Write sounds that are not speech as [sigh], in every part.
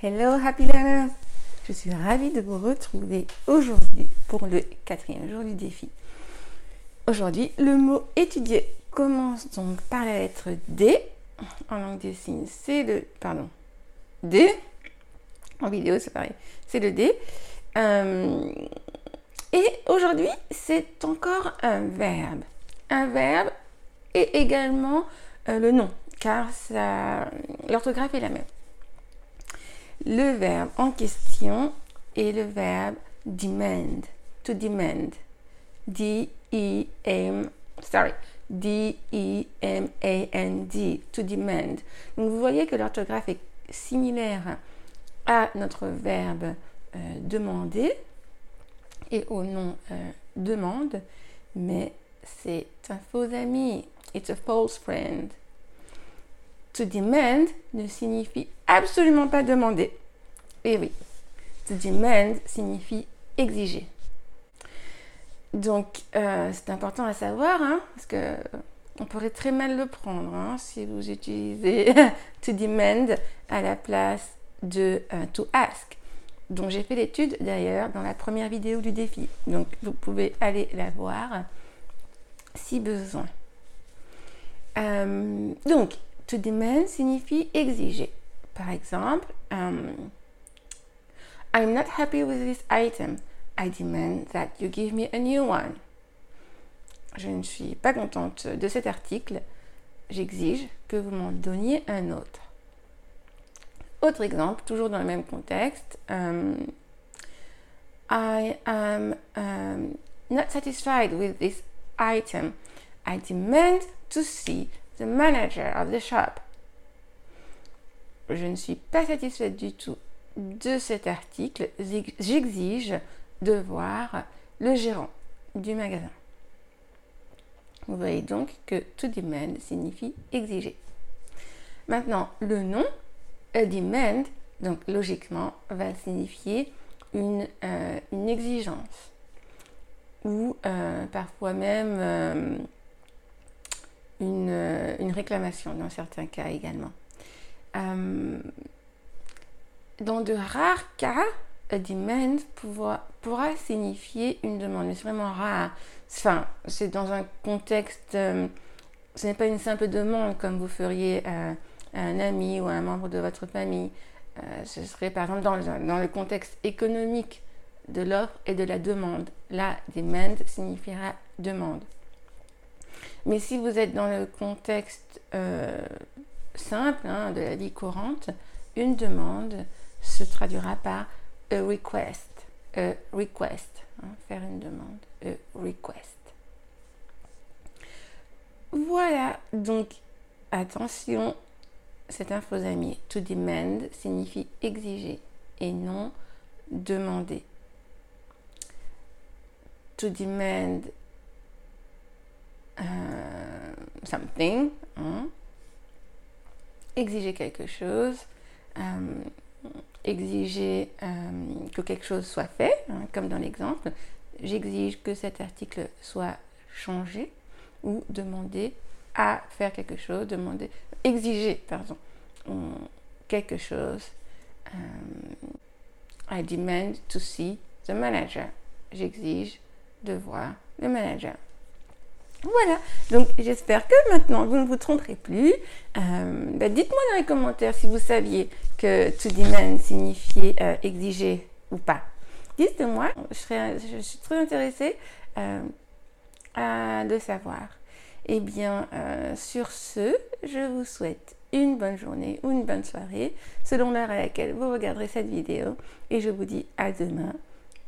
Hello Happy Learners Je suis ravie de vous retrouver aujourd'hui pour le quatrième jour du défi. Aujourd'hui, le mot étudier commence donc par la lettre D. En langue des signes, c'est le... Pardon. D. En vidéo, c'est pareil. C'est le D. Euh, et aujourd'hui, c'est encore un verbe. Un verbe et également euh, le nom, car l'orthographe est la même. Le verbe en question est le verbe demand. To demand. D-E-M, sorry, D-E-M-A-N-D. To demand. Donc vous voyez que l'orthographe est similaire à notre verbe euh, demander et au nom euh, demande, mais c'est un faux ami. It's a false friend. To demand ne signifie absolument pas demander. Et oui, to demand signifie exiger. Donc, euh, c'est important à savoir, hein, parce que on pourrait très mal le prendre hein, si vous utilisez [laughs] to demand à la place de euh, to ask. Donc, j'ai fait l'étude d'ailleurs dans la première vidéo du défi. Donc, vous pouvez aller la voir si besoin. Euh, donc, to demand signifie exiger. Par exemple, um, I'm not happy with this item. I demand that you give me a new one. Je ne suis pas contente de cet article. J'exige que vous m'en donniez un autre. Autre exemple, toujours dans le même contexte. Um, I am um, not satisfied with this item. I demand to see the manager of the shop. Je ne suis pas satisfaite du tout de cet article. J'exige de voir le gérant du magasin. Vous voyez donc que to demand signifie exiger. Maintenant, le nom, a demand, donc logiquement, va signifier une, euh, une exigence ou euh, parfois même euh, une, une, réclamation dans certains cas également. dans de rares cas, a demand pourra, signifier une demande, c'est vraiment rare. Enfin, c'est dans un contexte, ce n'est pas une simple demande comme vous feriez à un ami ou à un membre de votre famille. ce serait par exemple dans, dans le contexte économique de l'offre et de la demande. Là, demand signifiera demande. Mais si vous êtes dans le contexte euh, simple hein, de la vie courante, une demande se traduira par a request. A request. Hein, faire une demande. A request. Voilà, donc attention, c'est un faux ami. To demand signifie exiger et non demander to demand euh, something, hein. exiger quelque chose, euh, exiger euh, que quelque chose soit fait, hein, comme dans l'exemple, j'exige que cet article soit changé ou demander à faire quelque chose, demander, exiger, pardon, quelque chose. I demand to see the manager. J'exige de voir le manager. Voilà, donc j'espère que maintenant vous ne vous tromperez plus. Euh, bah, dites-moi dans les commentaires si vous saviez que to demand signifiait euh, exiger ou pas. Dites-moi, je, je, suis très intéressée euh, de savoir. Eh bien, sur ce, je vous souhaite une bonne journée ou une bonne soirée selon l'heure à laquelle vous regarderez cette vidéo et je vous dis à demain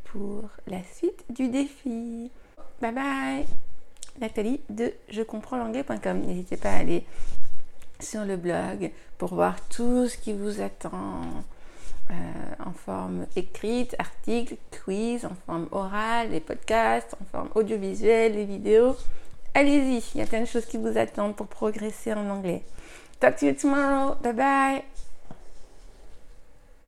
pour la suite du défi. Bye bye Nathalie de je comprends l'anglais.com. N'hésitez pas à aller sur le blog pour voir tout ce qui vous attend euh, en forme écrite, articles, quiz, en forme orale, les podcasts, en forme audiovisuelle, les vidéos. Allez-y, il y a plein de choses qui vous attendent pour progresser en anglais. Talk to you tomorrow. Bye bye